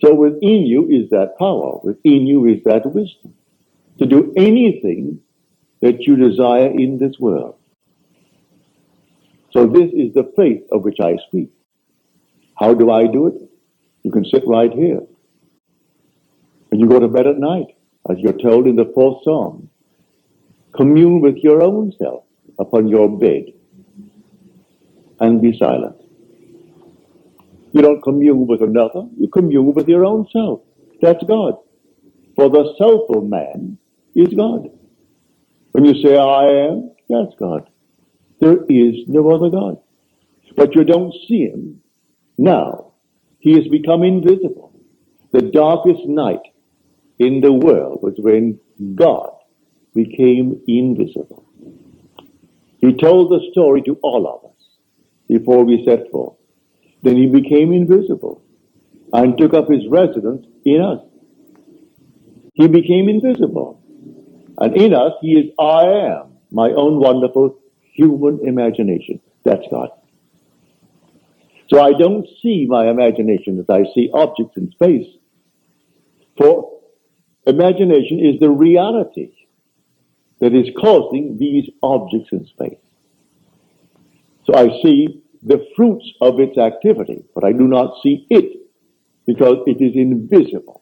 So within you is that power. Within you is that wisdom to do anything that you desire in this world. So this is the faith of which I speak. How do I do it? You can sit right here. And you go to bed at night, as you're told in the fourth psalm. Commune with your own self upon your bed and be silent. You don't commune with another, you commune with your own self. That's God. For the self of man is God. When you say I am, that's God. There is no other God. But you don't see him now. He has become invisible. The darkest night in the world was when God became invisible. He told the story to all of us before we set forth. Then he became invisible and took up his residence in us. He became invisible. And in us, he is I am, my own wonderful human imagination. That's God. So I don't see my imagination as I see objects in space. For imagination is the reality that is causing these objects in space. So I see the fruits of its activity, but I do not see it because it is invisible.